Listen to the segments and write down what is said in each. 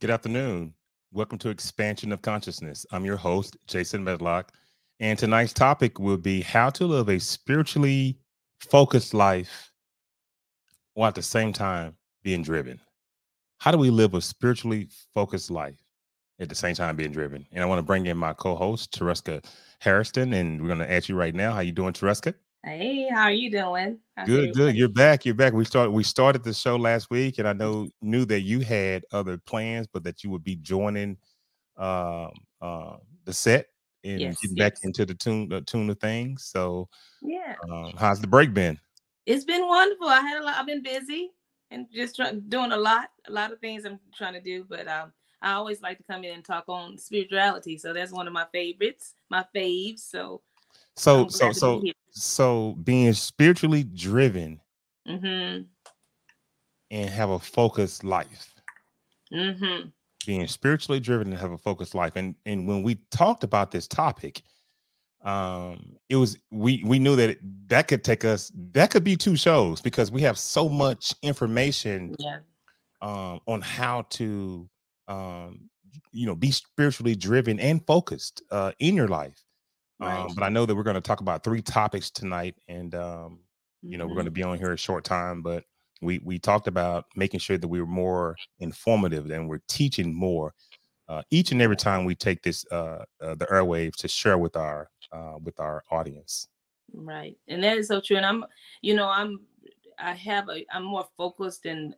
Good afternoon. Welcome to Expansion of Consciousness. I'm your host, Jason Medlock. And tonight's topic will be how to live a spiritually focused life while at the same time being driven. How do we live a spiritually focused life at the same time being driven? And I want to bring in my co-host, Tereska Harrison, and we're going to ask you right now, how you doing, Tereska? Hey, how are you doing? How's Good, everybody? good. You're back. You're back. We started we started the show last week, and I know knew that you had other plans, but that you would be joining um uh the set and Yes, getting back into the tune the tune of things. So Yeah, um, how's the break been? it's been wonderful. I had a lot. I've been busy and just try, doing a lot, a lot of things I'm trying to do. But um, I always like to come in and talk on spirituality. So that's one of my favorites, my faves. So So so so be so being spiritually driven. Mm-hmm. and have a focused life. Mm-hmm. being spiritually driven and have a focused life and and when we talked about this topic um it was we we knew that it, that could take us that could be two shows because we have so much information Yeah. um on how to um you know be spiritually driven and focused uh in your life Right. um but i know that we're going to talk about three topics tonight and um you know we're going to be on here a short time but we we talked about making sure that we were more informative and we're teaching more uh, each and every time we take this uh, uh the airwaves to share with our uh with our audience Right. And that is so true. And I'm, you know, I'm, I have a, I'm more focused and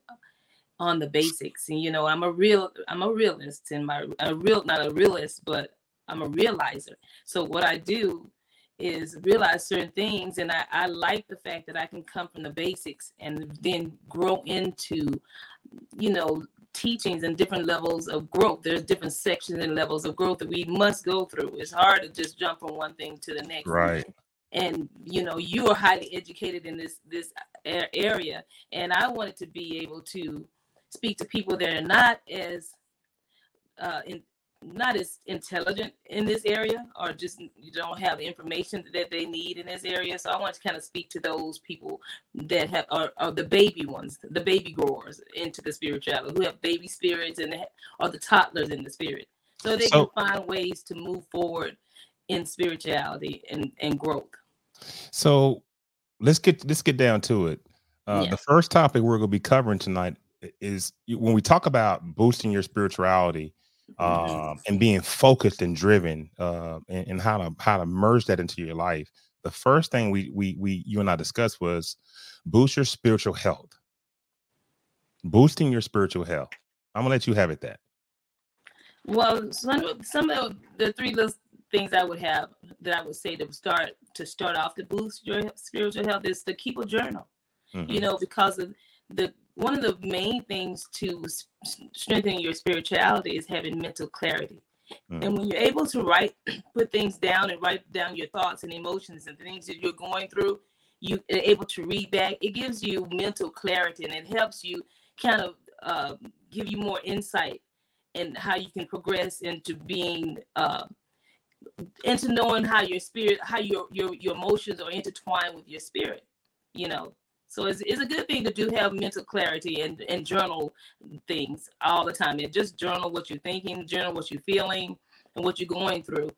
on the basics. And, you know, I'm a real, I'm a realist and my, a real, not a realist, but I'm a realizer. So what I do is realize certain things. And I, I like the fact that I can come from the basics and then grow into, you know, teachings and different levels of growth. There's different sections and levels of growth that we must go through. It's hard to just jump from one thing to the next Right. and you know you are highly educated in this this area and i wanted to be able to speak to people that are not as uh in, not as intelligent in this area or just you don't have the information that they need in this area so i want to kind of speak to those people that have are, are the baby ones the baby growers into the spirituality who have baby spirits and are the toddlers in the spirit so they So- can find ways to move forward in spirituality and, and growth so let's get let's get down to it uh Yeah. the first topic we're going to be covering tonight is when we talk about boosting your spirituality. Um, and being focused and driven uh, and, and how to how to merge that into your life. The first thing we we we you and I discussed was boost your spiritual health. Boosting your spiritual health. I'm gonna let you have it. That Well, some of, some of the three little things I would have that I would say to start to start off to boost your spiritual health is to keep a journal. Mhm. You know, because of the one of the main things to strengthen your spirituality is having mental clarity. Mm. And when you're able to write, put things down and write down your thoughts and emotions and things that you're going through, you are able to read back. It gives you mental clarity and it helps you kind of uh, give you more insight in how you can progress into being uh, into knowing how your spirit, how your your your emotions are intertwined with your spirit. You know, so it's, it's a good thing to do have mental clarity and and journal things all the time and just journal what you're thinking, journal what you're feeling, and what you're going through.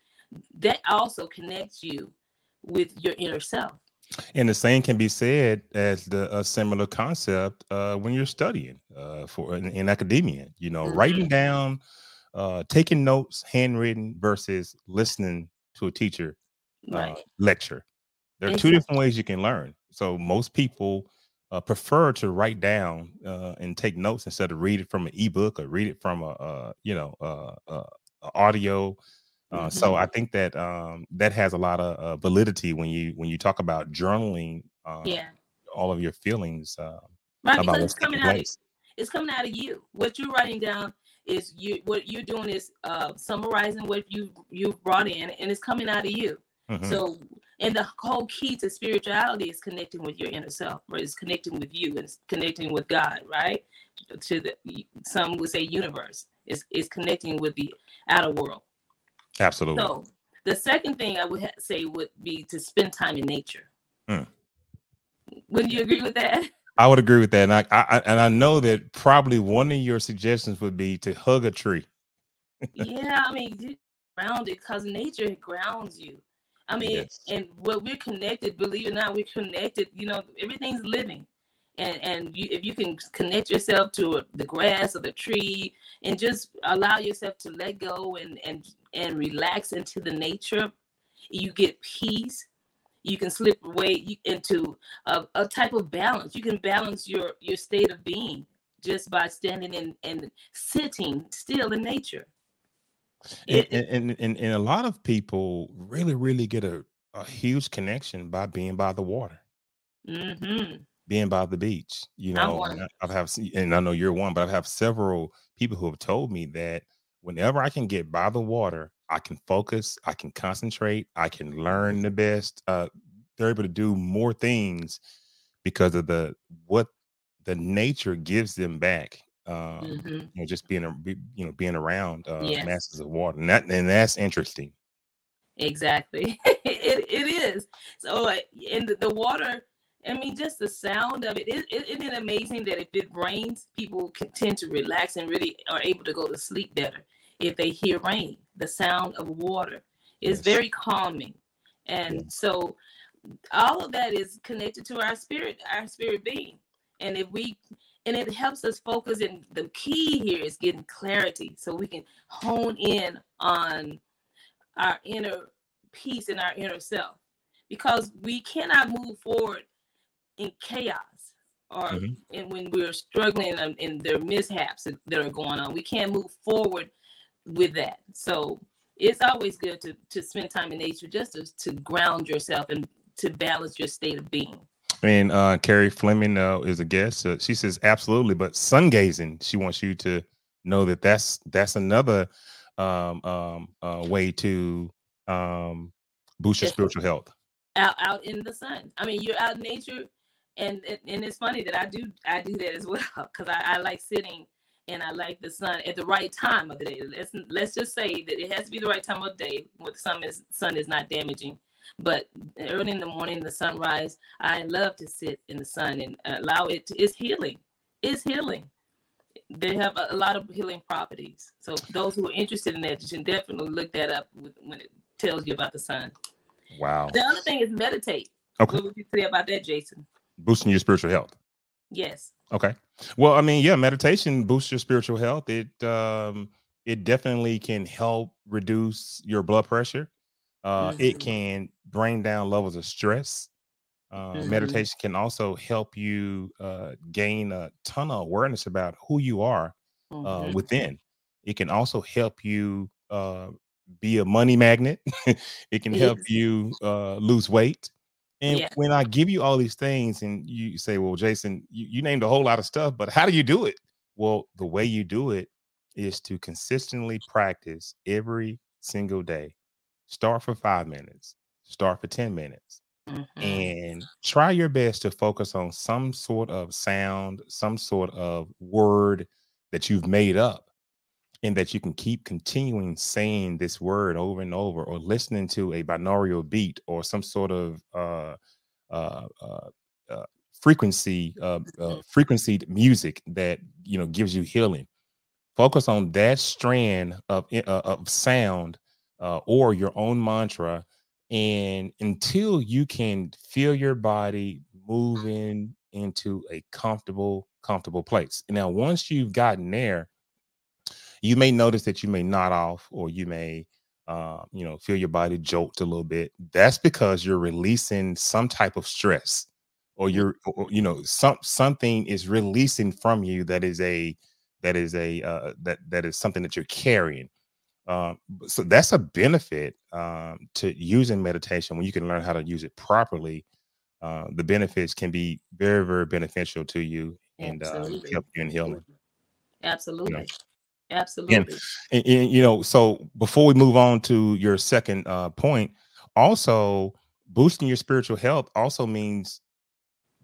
That also connects you with your inner self. and the same can be said as the a similar concept uh, when you're studying uh, for in, in academia. You know, writing down, uh, taking notes, handwritten versus listening to a teacher uh, Right. lecture. There are two different ways you can learn. So most people uh, prefer to write down uh, and take notes instead of read it from an ebook or read it from a, uh you know uh, uh, a audio. Uh, So Mhm. I think that um, that has a lot of uh, validity when you when you talk about journaling uh, yeah. all of your feelings uh, Right. about what's it's coming out. Of, it's coming out of you. What you're writing down is you. What you're doing is uh, summarizing what you you've brought in, and it's coming out of you. Mhm. So, and the whole key to spirituality is connecting with your inner self, or is connecting with you, and connecting with God, right? To the some would say universe is is connecting with the outer world. Absolutely. So, the second thing I would say would be to spend time in nature. Mm. Wouldn't you agree with that? I would agree with that, and I, I and I know that probably one of your suggestions would be to hug a tree. yeah, I mean, grounded because nature grounds you. I mean, yes. and what we're connected, believe it or not, we're connected. You know, everything's living, and and you, if you can connect yourself to the grass or the tree, and just allow yourself to let go and and and relax into the nature, you get peace you can slip away into a, a, type of balance you can balance your your state of being just by standing and, and sitting still in nature and, it, and, and, and, a lot of people really really get a, a huge connection by being by the water mm-hmm. being by the beach you know i've have and i know you're one but i've have several people who have told me that whenever i can get by the water I can focus, I can concentrate, I can learn the best. Uh, they're able to do more things because of the what the nature gives them back. Um, mm-hmm. you know, just being a, you know being around uh, yes. masses of water, and that and that's interesting. Exactly, it, it is. So, in the, water, I mean, just the sound of it, isn't it amazing that if it rains, people can tend to relax and really are able to go to sleep better if they hear rain. The sound of water is yes. very calming. And yeah. so all of that is connected to our spirit, our spirit being. And if we and it helps us focus and the key here is getting clarity so we can hone in on our inner peace and our inner self because we cannot move forward in chaos or mm-hmm. in, when we're struggling and, and there are mishaps that are going on we can't move forward with that. So it's always good to to spend time in nature just to, to ground yourself and to balance your state of being. And uh, Carrie Fleming uh, is a guest. Uh, she says absolutely, but sun gazing. She wants you to know that that's that's another um, um, uh, way to um, boost your spiritual health. Out out in the sun. I mean, you're out in nature, and and it's funny that I do I do that as well because I, I like sitting and I like the sun at the right time of the day. Let's let's just say that it has to be the right time of day when the sun is sun is not damaging. But early in the morning, the sunrise, I love to sit in the sun and allow it to, it's healing. It's healing. They have a, a lot of healing properties. So those who are interested in that, you should definitely look that up when it tells you about the sun. Wow. The other thing is meditate. Okay. What would you say about that, Jason? Boosting your spiritual health. Yes. Okay. Well, I mean, yeah, meditation boosts your spiritual health. It um it definitely can help reduce your blood pressure. Uh mm-hmm. it can bring down levels of stress. Uh, mm-hmm. Meditation can also help you uh, gain a ton of awareness about who you are uh, mm-hmm. within. It can also help you uh, be a money magnet. it can help you uh, lose weight. And yeah. when I give you all these things and you say, well, Jason, you, you named a whole lot of stuff, but how do you do it? Well, the way you do it is to consistently practice every single day. Start for five minutes, start for 10 minutes, mm-hmm. and try your best to focus on some sort of sound, some sort of word that you've made up and that you can keep continuing saying this word over and over or listening to a binaural beat or some sort of uh, uh, uh, uh frequency uh, uh, frequency music that you know gives you healing focus on that strand of, of sound or your own mantra and until you can feel your body moving into a comfortable comfortable place. Now once you've gotten there you may notice that you may nod off or you may uh, you know feel your body jolt a little bit. That's because you're releasing some type of stress or mm-hmm. you're or, you know some something is releasing from you that is a that is a uh, that that is something that you're carrying um, so that's a benefit um, to using meditation when you can learn how to use it properly uh, the benefits can be very very beneficial to you and uh, help you in healing absolutely you know? Absolutely. And, and, and, you know, so before we move on to your second uh, point, also boosting your spiritual health also means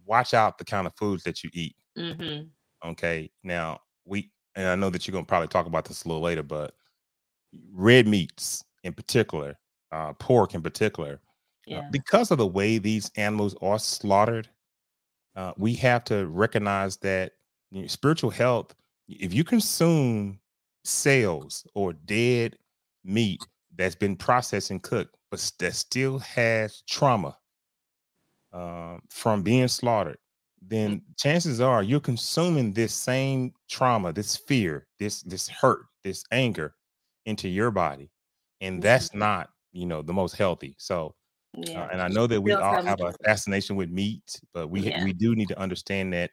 watch out the kind of foods that you eat. Mm-hmm. Okay. Now we, and I know that you're gonna probably talk about this a little later, but red meats in particular, uh, pork in particular, uh, yeah. uh, because of the way these animals are slaughtered, uh, we have to recognize that you know, spiritual health, if you consume cells or dead meat that's been processed and cooked, but that still has trauma um, from being slaughtered, then chances are you're consuming this same trauma, this fear, this this hurt, this anger into your body, and that's not you know the most healthy. So, yeah. uh, and I know that we all have a fascination with meat, but we yeah. we do need to understand that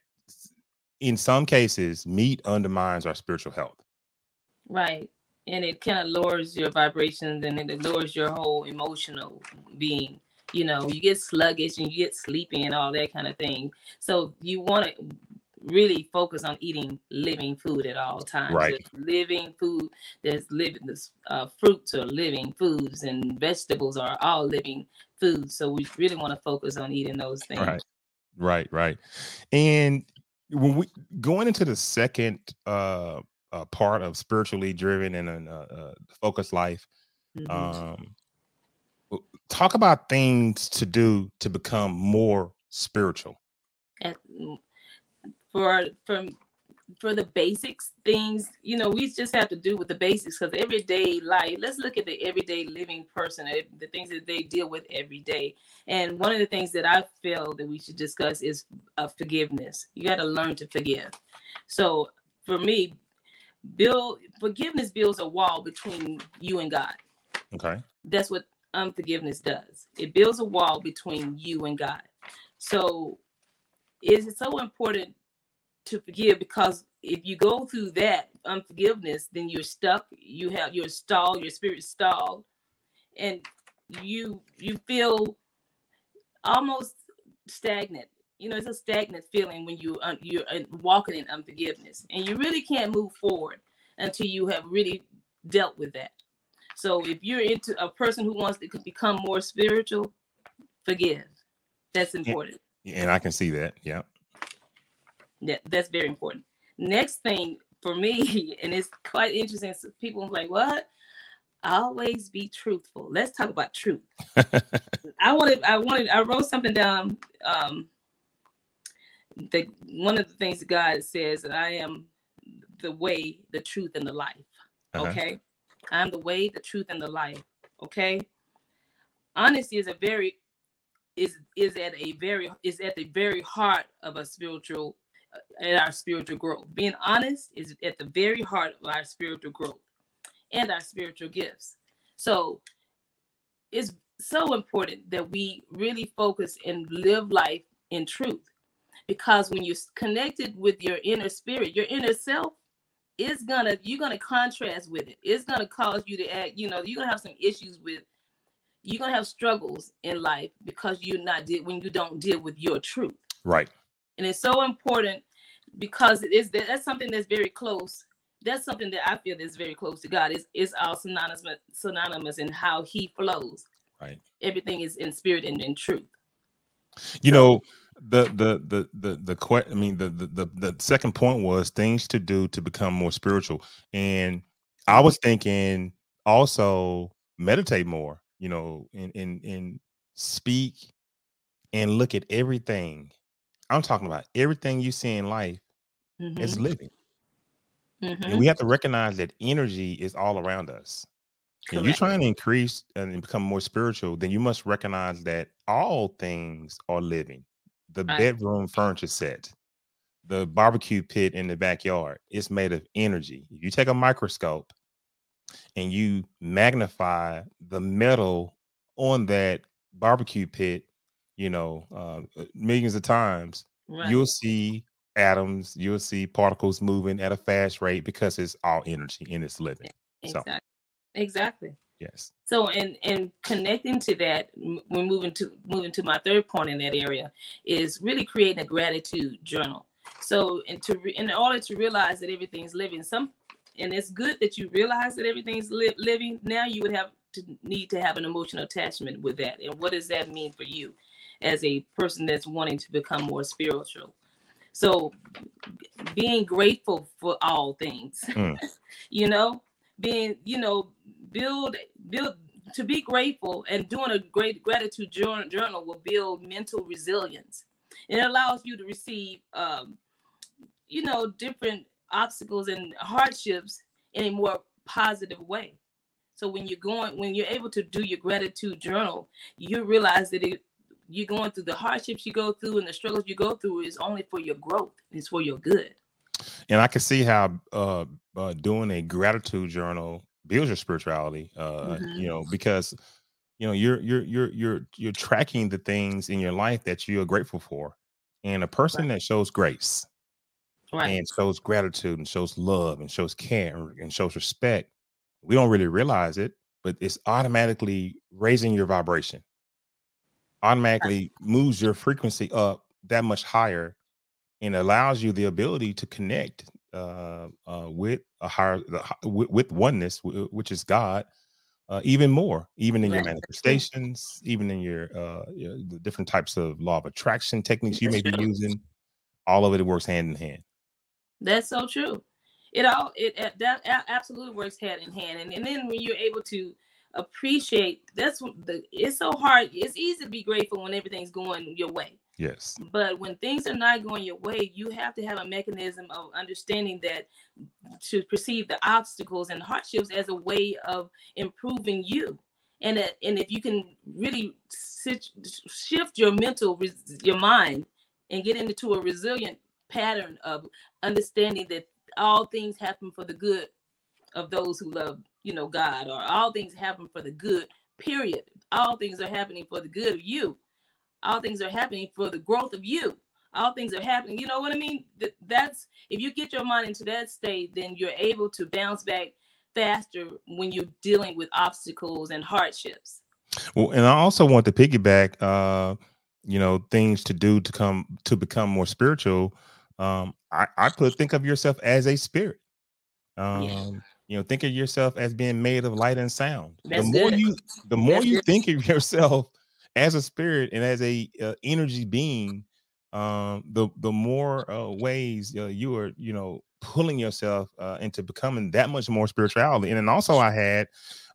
in some cases, meat undermines our spiritual health. Right. And it kind of lowers your vibrations and it lowers your whole emotional being. You know, you get sluggish and you get sleepy and all that kind of thing. So you want to really focus on eating living food at all times. Right. There's living food. There's living. This uh, fruits are living foods, and vegetables are all living foods. So we really want to focus on eating those things. Right. Right. Right. And when we going into the second uh, uh part of spiritually driven and a uh, uh, focused life, mm-hmm. um, talk about things to do to become more spiritual. For for for the basics things, you know, we just have to do with the basics because everyday life, let's look at the everyday living person, eh, the things that they deal with every day. And one of the things that I feel that we should discuss is uh, forgiveness. You got to learn to forgive. So for me, build forgiveness builds a wall between you and God. Okay. That's what unforgiveness does. It builds a wall between you and God. So it's so important to forgive because if you go through that unforgiveness, then you're stuck. You have your stall, your spirit stalled, and you you feel almost stagnant. You know, it's a stagnant feeling when you uh, you're uh, walking in unforgiveness, and you really can't move forward until you have really dealt with that. So, if you're into a person who wants to become more spiritual, forgive. That's important. And, and I can see that. Yeah. Yeah, that's very important. Next thing for me, and it's quite interesting. So people like, what? Always be truthful. Let's talk about truth. I wanted, I wanted, I wrote something down. Um, the one of the things that God says that I am the way, the truth, and the life. Uh-huh. Okay. I'm the way, the truth, and the life. Okay. Honesty is a very is is at a very is at the very heart of a spiritual at our spiritual growth. Being honest is at the very heart of our spiritual growth and our spiritual gifts. So it's so important that we really focus and live life in truth. Because when you're connected with your inner spirit, your inner self is gonna you're gonna contrast with it. It's gonna cause you to act, you know, you're gonna have some issues with you're gonna have struggles in life because you're not when you don't deal with your truth. Right. And it's so important because it is that that's something that's very close. That's something that I feel is very close to God. Is is all synonymous synonymous in how He flows. Right. Everything is in spirit and in truth. You know, the the the the the que- I mean the, the the the second point was things to do to become more spiritual, and I was thinking also meditate more. You know, and and and speak and look at everything I'm talking about everything you see in life mm-hmm. is living. Mm-hmm. And we have to recognize that energy is all around us. If you're trying to increase and become more spiritual, then you must recognize that all things are living. The right. bedroom furniture set, the barbecue pit in the backyard, it's made of energy. If you take a microscope and you magnify the metal on that barbecue pit, you know, uh, millions of times, right. you'll see atoms, you'll see particles moving at a fast rate because it's all energy and it's living. Exactly. So, exactly. Yes. So, and and connecting to that, we're moving to moving to my third point in that area is really creating a gratitude journal. So, and to re, in order to realize that everything's living, some and it's good that you realize that everything's li- living. Now you would have to need to have an emotional attachment with that. And what does that mean for you? As a person that's wanting to become more spiritual. So being grateful for all things, mm. you know, being, you know, build, build, to be grateful and doing a great gratitude journal will build mental resilience. it allows you to receive um, you know different obstacles and hardships in a more positive way so when you're going when you're able to do your gratitude journal you realize that it, you're going through the hardships you go through and the struggles you go through is only for your growth it's for your good and i can see how uh, uh doing a gratitude journal builds your spirituality uh mm-hmm. you know because you know you're you're you're you're you're tracking the things in your life that you are grateful for and a person right. that shows grace right. and shows gratitude and shows love and shows care and shows respect we don't really realize it but it's automatically raising your vibration automatically moves your frequency up that much higher and allows you the ability to connect uh, uh, with a higher with, with oneness which is god uh, even more, even in your manifestations, even in your, uh, your, the different types of law of attraction techniques you may be using. All of it works hand in hand. That's so true. It all it that absolutely works hand in hand, and, and then when you're able to appreciate, that's the it's so hard. It's easy to be grateful when everything's going your way. Yes. But when things are not going your way, you have to have a mechanism of understanding that to perceive the obstacles and hardships as a way of improving you. And, uh, and if you can really sit, shift your mental, your mind, and get into a resilient pattern of understanding that all things happen for the good of those who love, you know, God, or all things happen for the good, period. All things are happening for the good of you. All things are happening for the growth of you. All things are happening you know what i mean? That's if you get your mind into that state then you're able to bounce back faster when you're dealing with obstacles and hardships. Well and i also want to piggyback uh you know things to do to come to become more spiritual. Um i i put think of yourself as a spirit. Um yeah. You know think of yourself as being made of light and sound. That's the more good. you the more That's you good. think of yourself as a spirit and as a uh, energy being um the the more uh, ways uh, you are you know pulling yourself uh, into becoming that much more spirituality. And then also i had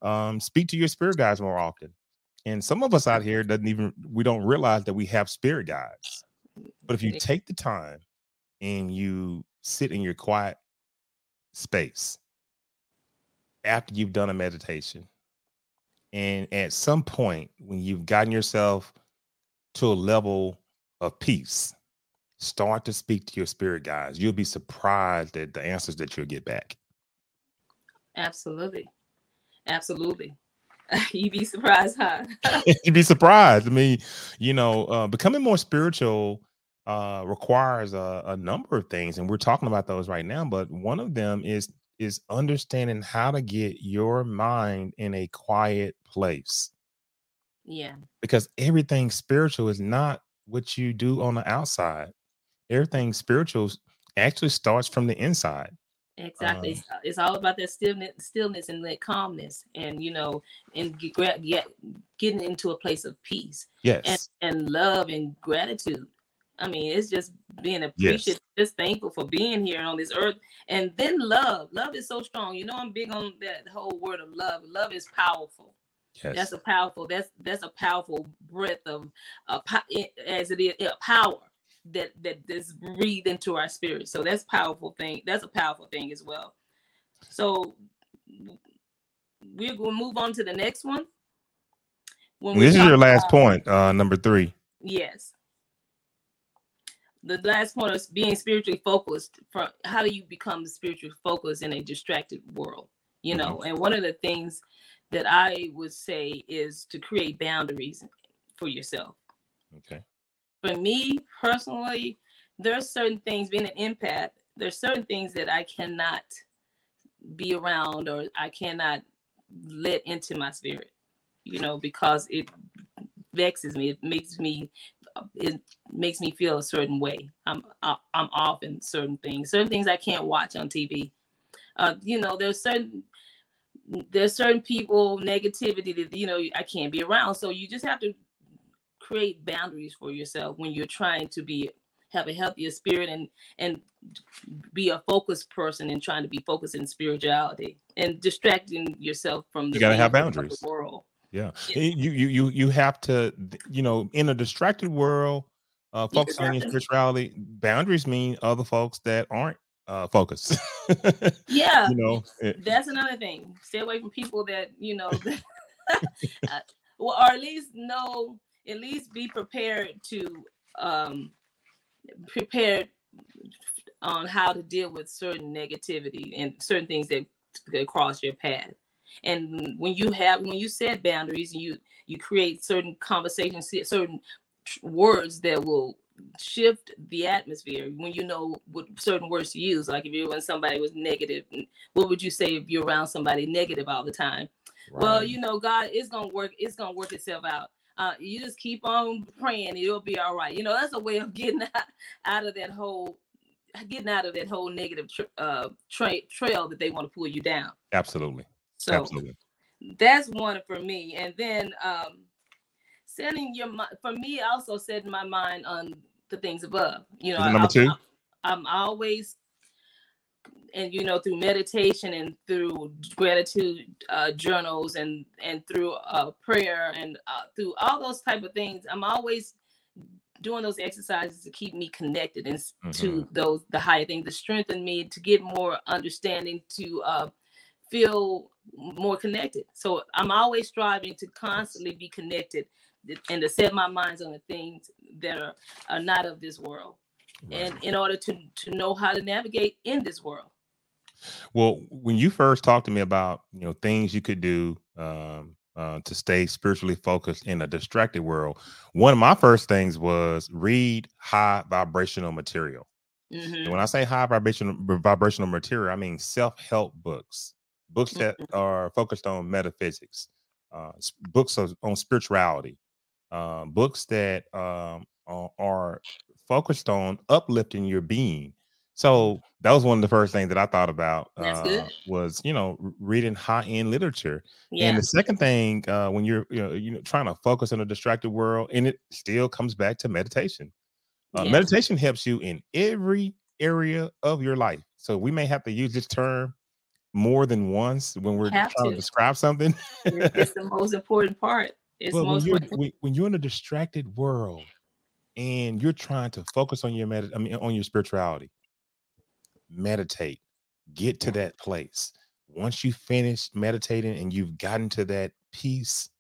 um speak to your spirit guides more often. And some of us out here doesn't even we don't realize that we have spirit guides. But if you take the time and you sit in your quiet space after you've done a meditation and at some point, when you've gotten yourself to a level of peace, start to speak to your spirit guides. You'll be surprised at the answers that you'll get back. Absolutely. Absolutely. You'd be surprised, huh? You'd be surprised. I mean, you know, uh, becoming more spiritual uh, requires a, a number of things, and we're talking about those right now. But one of them is is understanding how to get your mind in a quiet place. Yeah. Because everything spiritual is not what you do on the outside. Everything spiritual actually starts from the inside. Exactly. Um, it's, it's, all about that stillness, stillness and that calmness, and you know, and get, get getting into a place of peace. Yes. And, and love and gratitude. I mean, it's just being appreciative, yes. just thankful for being here on this earth. And then love. Love is so strong. You know, I'm big on that whole word of love. Love is powerful. Yes. That's a powerful, that's that's a powerful breath of uh, as it is a power that that that is breathed into our spirit. So that's powerful thing. That's a powerful thing as well. So we're going to move on to the next one. When this is your last about, point, uh, number three. Yes the last point is being spiritually focused from how do you become spiritually focused in a distracted world you know? Mm-hmm. and one of the things that i would say is to create boundaries for yourself. Okay. For me personally there are certain things being an empath there's certain things that i cannot be around or i cannot let into my spirit you know because it vexes me it makes me it makes me feel a certain way. I'm I'm off in certain things. Certain things I can't watch on TV. Uh, you know, there's certain there's certain people negativity that you know I can't be around. So you just have to create boundaries for yourself when you're trying to be have a healthier spirit and and be a focused person and trying to be focused in spirituality and distracting yourself from the you gotta have boundaries world. Yeah. You you you you have to you know in a distracted world, uh, focus on your spirituality. Boundaries mean other folks that aren't uh, focused. yeah, you know, it, that's another thing. Stay away from people that you know, uh, well, or at least know, at least be prepared to um prepared on how to deal with certain negativity and certain things that, that cross your path. And when you have when you set boundaries, you you create certain conversations, certain words that will shift the atmosphere when you know what certain words to use. Like if you're when somebody was negative, what would you say if you're around somebody negative all the time? Right. Well, you know, God is gonna work, it's gonna work itself out. Uh, you just keep on praying, it'll be all right. You know, that's a way of getting out, out of that whole getting out of that whole negative tra- uh, tra- trail that they want to pull you down. Absolutely. So Absolutely. that's one for me. And then um, setting your mind for me, also setting my mind on the things above. You know, number I, two. I'm, I'm always and you know through meditation and through gratitude uh, journals and and through uh, prayer and uh, through all those type of things i'm always doing those exercises to keep me connected and mm-hmm. to those the higher things to strengthen me to get more understanding to uh, feel more connected so i'm always striving to constantly be connected and to set my minds on the things that are, are not of this world right. and in order to to know how to navigate in this world well when you first talked to me about you know things you could do um, uh, to stay spiritually focused in a distracted world, one of my first things was read high vibrational material. Mm-hmm. when I say high vibrational vibrational material, I mean self help books, books that mm-hmm. are focused on metaphysics, uh, books of, on spirituality, uh, books that um, are focused on uplifting your being. So that was one of the first things that I thought about uh, was you know reading high end literature. Yeah. And the second thing uh, when you're you know, you know trying to focus on a distracted world, and it still comes back to meditation. Uh. Meditation helps you in every area of your life. So we may have to use this term more than once when we're trying to. to. describe something. it's the most important part. It's well, when you're when, when, you're in a distracted world and you're trying to focus on your med- I mean on your spirituality meditate, get to that place. Once you finish meditating and you've gotten to that peace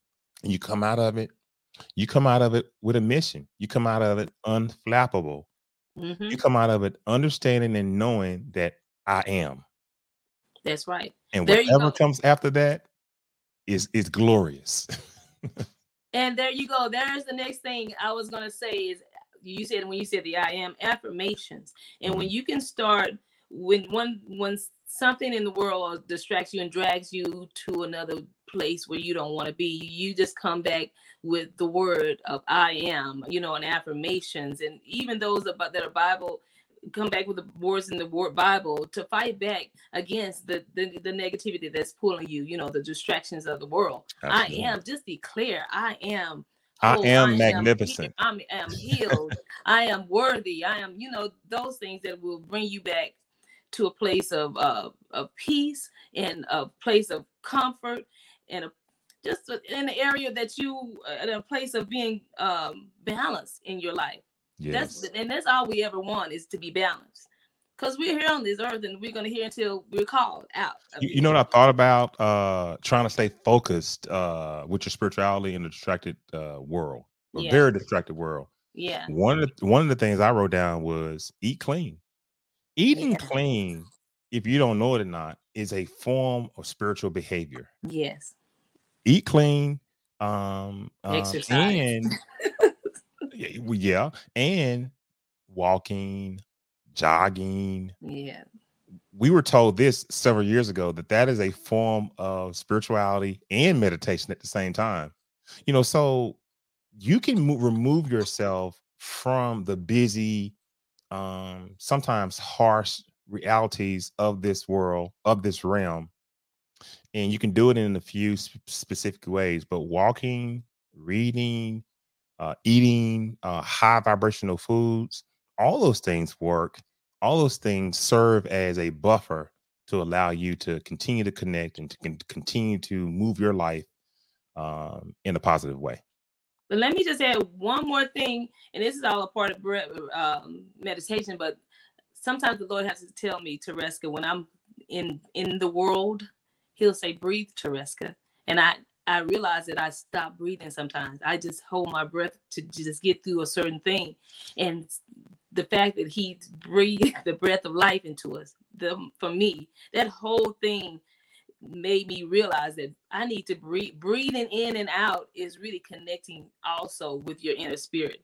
and you come out of it, you come out of it with a mission. You come out of it unflappable. Mm-hmm. You come out of it understanding and knowing that I am. That's right. And there whatever comes after that is is glorious. and there you go. There's the next thing I was gonna say is you said when you said the I am affirmations, and mm-hmm. when you can start when one when something in the world distracts you and drags you to another place where you don't want to be you just come back with the word of i am you know and affirmations and even those about that are bible come back with the words in the word bible to fight back against the the, the negativity that's pulling you you know the distractions of the world Absolutely. i am just declare i am I am I magnificent. Am, I am healed. I am worthy. I am, you know, those things that will bring you back to a place of uh, of peace and a place of comfort and a, just in an area that you uh, in a place of being um, balanced in your life. Yes. That's and that's all we ever want is to be balanced. Because we're here on this earth and we're gonna hear until we're called out. You, you, know what I thought about uh trying to stay focused uh with your spirituality in a distracted uh world, a yeah. very distracted world. Yeah. One of the one of the things I wrote down was eat clean. Eating yeah. clean, if you don't know it or not, is a form of spiritual behavior. Yes. Eat clean, um, um exercise, and yeah, and walking, jogging. Yeah. We were told this several years ago that that is a form of spirituality and meditation at the same time. You know, so you can move, remove yourself from the busy um, sometimes harsh realities of this world, of this realm. And you can do it in a few specific ways, but walking, reading, uh, eating uh, high vibrational foods, all those things work. All those things serve as a buffer to allow you to continue to connect and to continue to move your life um, in a positive way. But let me just add one more thing, and this is all a part of um, meditation. But sometimes the Lord has to tell me, Tereska, when I'm in in the world, He'll say, "Breathe, Tereska," and I I realize that I stop breathing sometimes. I just hold my breath to just get through a certain thing, and the fact that He breathed the breath of life into us, the for me, that whole thing made me realize that I need to breathe. Breathing in and out is really connecting also with your inner spirit.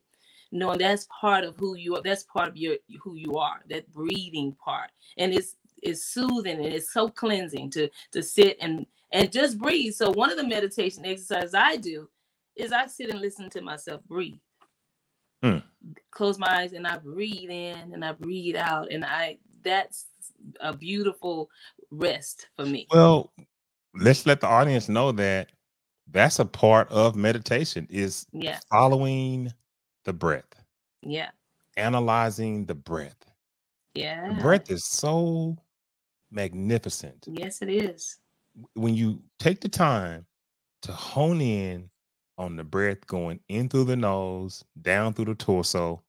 Knowing that's part of who you are. That's part of your who you are. That breathing part, and it's it's soothing and it's so cleansing to to sit and and just breathe. So one of the meditation exercises I do is I sit and listen to myself breathe. Hmm. Close my eyes and I breathe in and I breathe out, and I that's a beautiful rest for me. Well, let's let the audience know that that's a part of meditation is yeah. following the breath. Yeah. Analyzing the breath. Yeah. The breath is so magnificent. Yes, it is. When you take the time to hone in on the breath going in through the nose, down through the torso,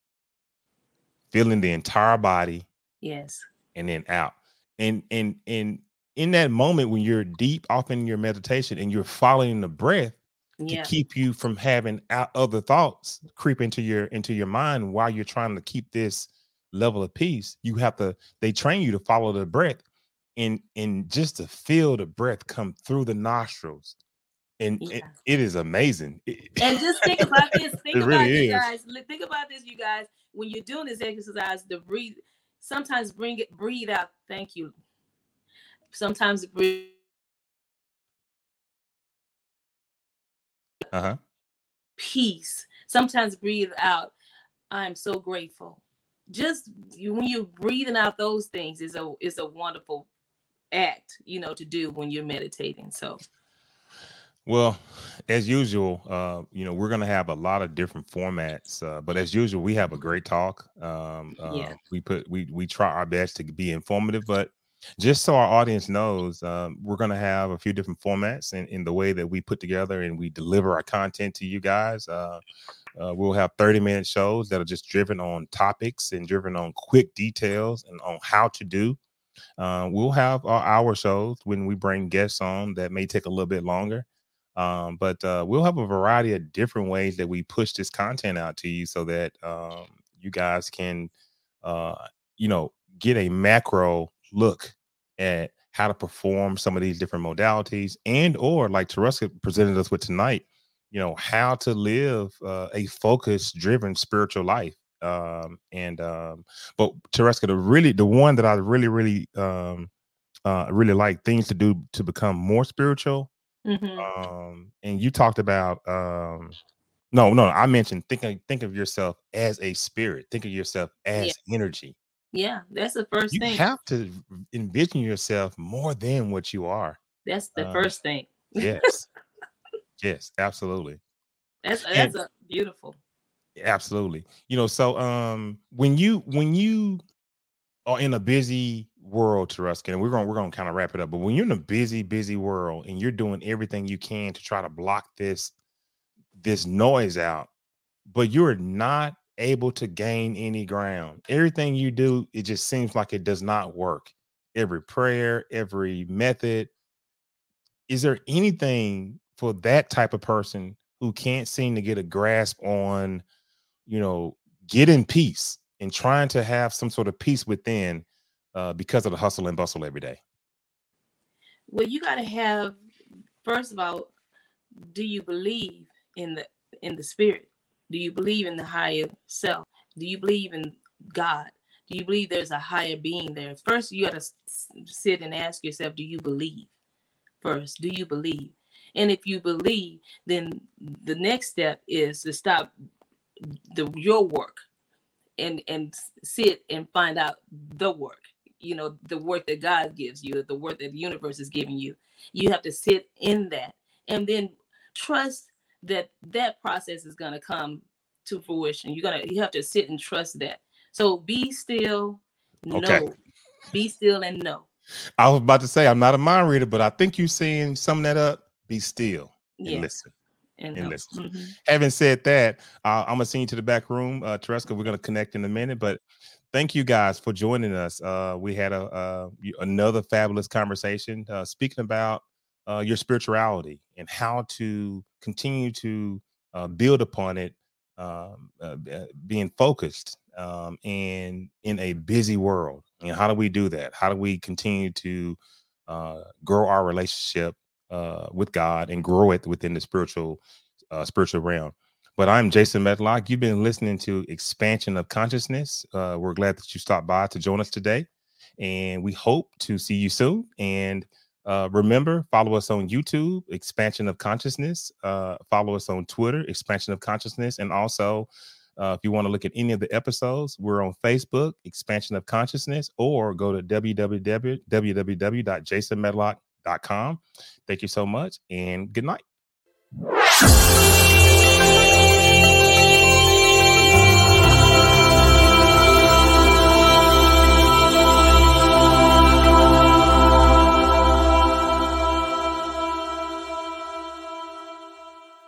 feeling the entire body. Yes and then out. And and and in that moment when you're deep off in your meditation and you're following the breath yeah. to keep you from having other thoughts creep into your into your mind while you're trying to keep this level of peace, you have to they train you to follow the breath and and just to feel the breath come through the nostrils and yeah. it, it is amazing. And just think about this. Think about really this, guys. Think about this, you guys. When you're doing this exercise, the breathe, Sometimes bring it, breathe out. Thank you. Sometimes breathe. Uh-huh. Peace. Sometimes breathe out. I'm so grateful. Just when you're breathing out those things is a is a wonderful act, you know, to do when you're meditating. So well, as usual, uh, you know, we're going to have a lot of different formats, uh, but as usual, we have a great talk. Um, uh, yeah. We put we we try our best to be informative, but just so our audience knows, um, we're going to have a few different formats in, in the way that we put together and we deliver our content to you guys. Uh, uh, we'll have 30 minute shows that are just driven on topics and driven on quick details and on how to do. Uh, we'll have our hour shows when we bring guests on that may take a little bit longer. Um, but uh, we'll have a variety of different ways that we push this content out to you so that um, you guys can, uh, you know, get a macro look at how to perform some of these different modalities and or like Tereska presented us with tonight, you know, how to live uh, a focused, driven spiritual life. Um, and um, but Tereska, the really the one that I really, really um uh really like things to do to become more spiritual Mm-hmm. Um, and you talked about um, no, no, I mentioned think of think of yourself as a spirit. Think of yourself as yeah. energy. Yeah, that's the first you thing. You have to envision yourself more than what you are. That's the um, first thing. yes. yes, absolutely. That's that's and, a beautiful. Absolutely. You know, so um when you when you are in a busy world, Tereska, and we're gonna we're to kind of wrap it up. But when you're in a busy, busy world and you're doing everything you can to try to block this this noise out, but you're not able to gain any ground. Everything you do, it just seems like it does not work. Every prayer, every method. Is there anything for that type of person who can't seem to get a grasp on, you know, getting peace and trying to have some sort of peace within uh, because of the hustle and bustle every day? Well, you got to have first of all, do you believe in the in the spirit? Do you believe in the higher self? Do you believe in God? Do you believe there's a higher being there? First, you got to sit and ask yourself, do you believe? First, do you believe? And if you believe, then the next step is to stop the your work and and sit and find out the work you know the work that god gives you the work that the universe is giving you. You have to sit in that and then trust that that process is going to come to fruition. You're going to you have to sit and trust that. So be still okay. no be still and know. I was about to say i'm not a mind reader but i think you're saying sum that up. Be still and listen and. Mm-hmm. Having said that, uh, I'm gonna send you to the back room, uh, Tereska. We're gonna connect in a minute, but thank you guys for joining us. Uh, we had a, uh, another fabulous conversation uh, speaking about uh, your spirituality and how to continue to uh, build upon it, um, uh, being focused um, and in a busy world. And how do we do that? How do we continue to grow our relationship with God and grow it within the spiritual spiritual realm? But I'm Jason Medlock. You've been listening to Expansion of Consciousness. Uh, we're glad that you stopped by to join us today. And we hope to see you soon. And uh, remember, follow us on YouTube, Expansion of Consciousness. Uh, follow us on Twitter, Expansion of Consciousness. And also, uh, if you want to look at any of the episodes, we're on Facebook, Expansion of Consciousness, or go to www.jasonmedlock.com. Thank you so much and good night.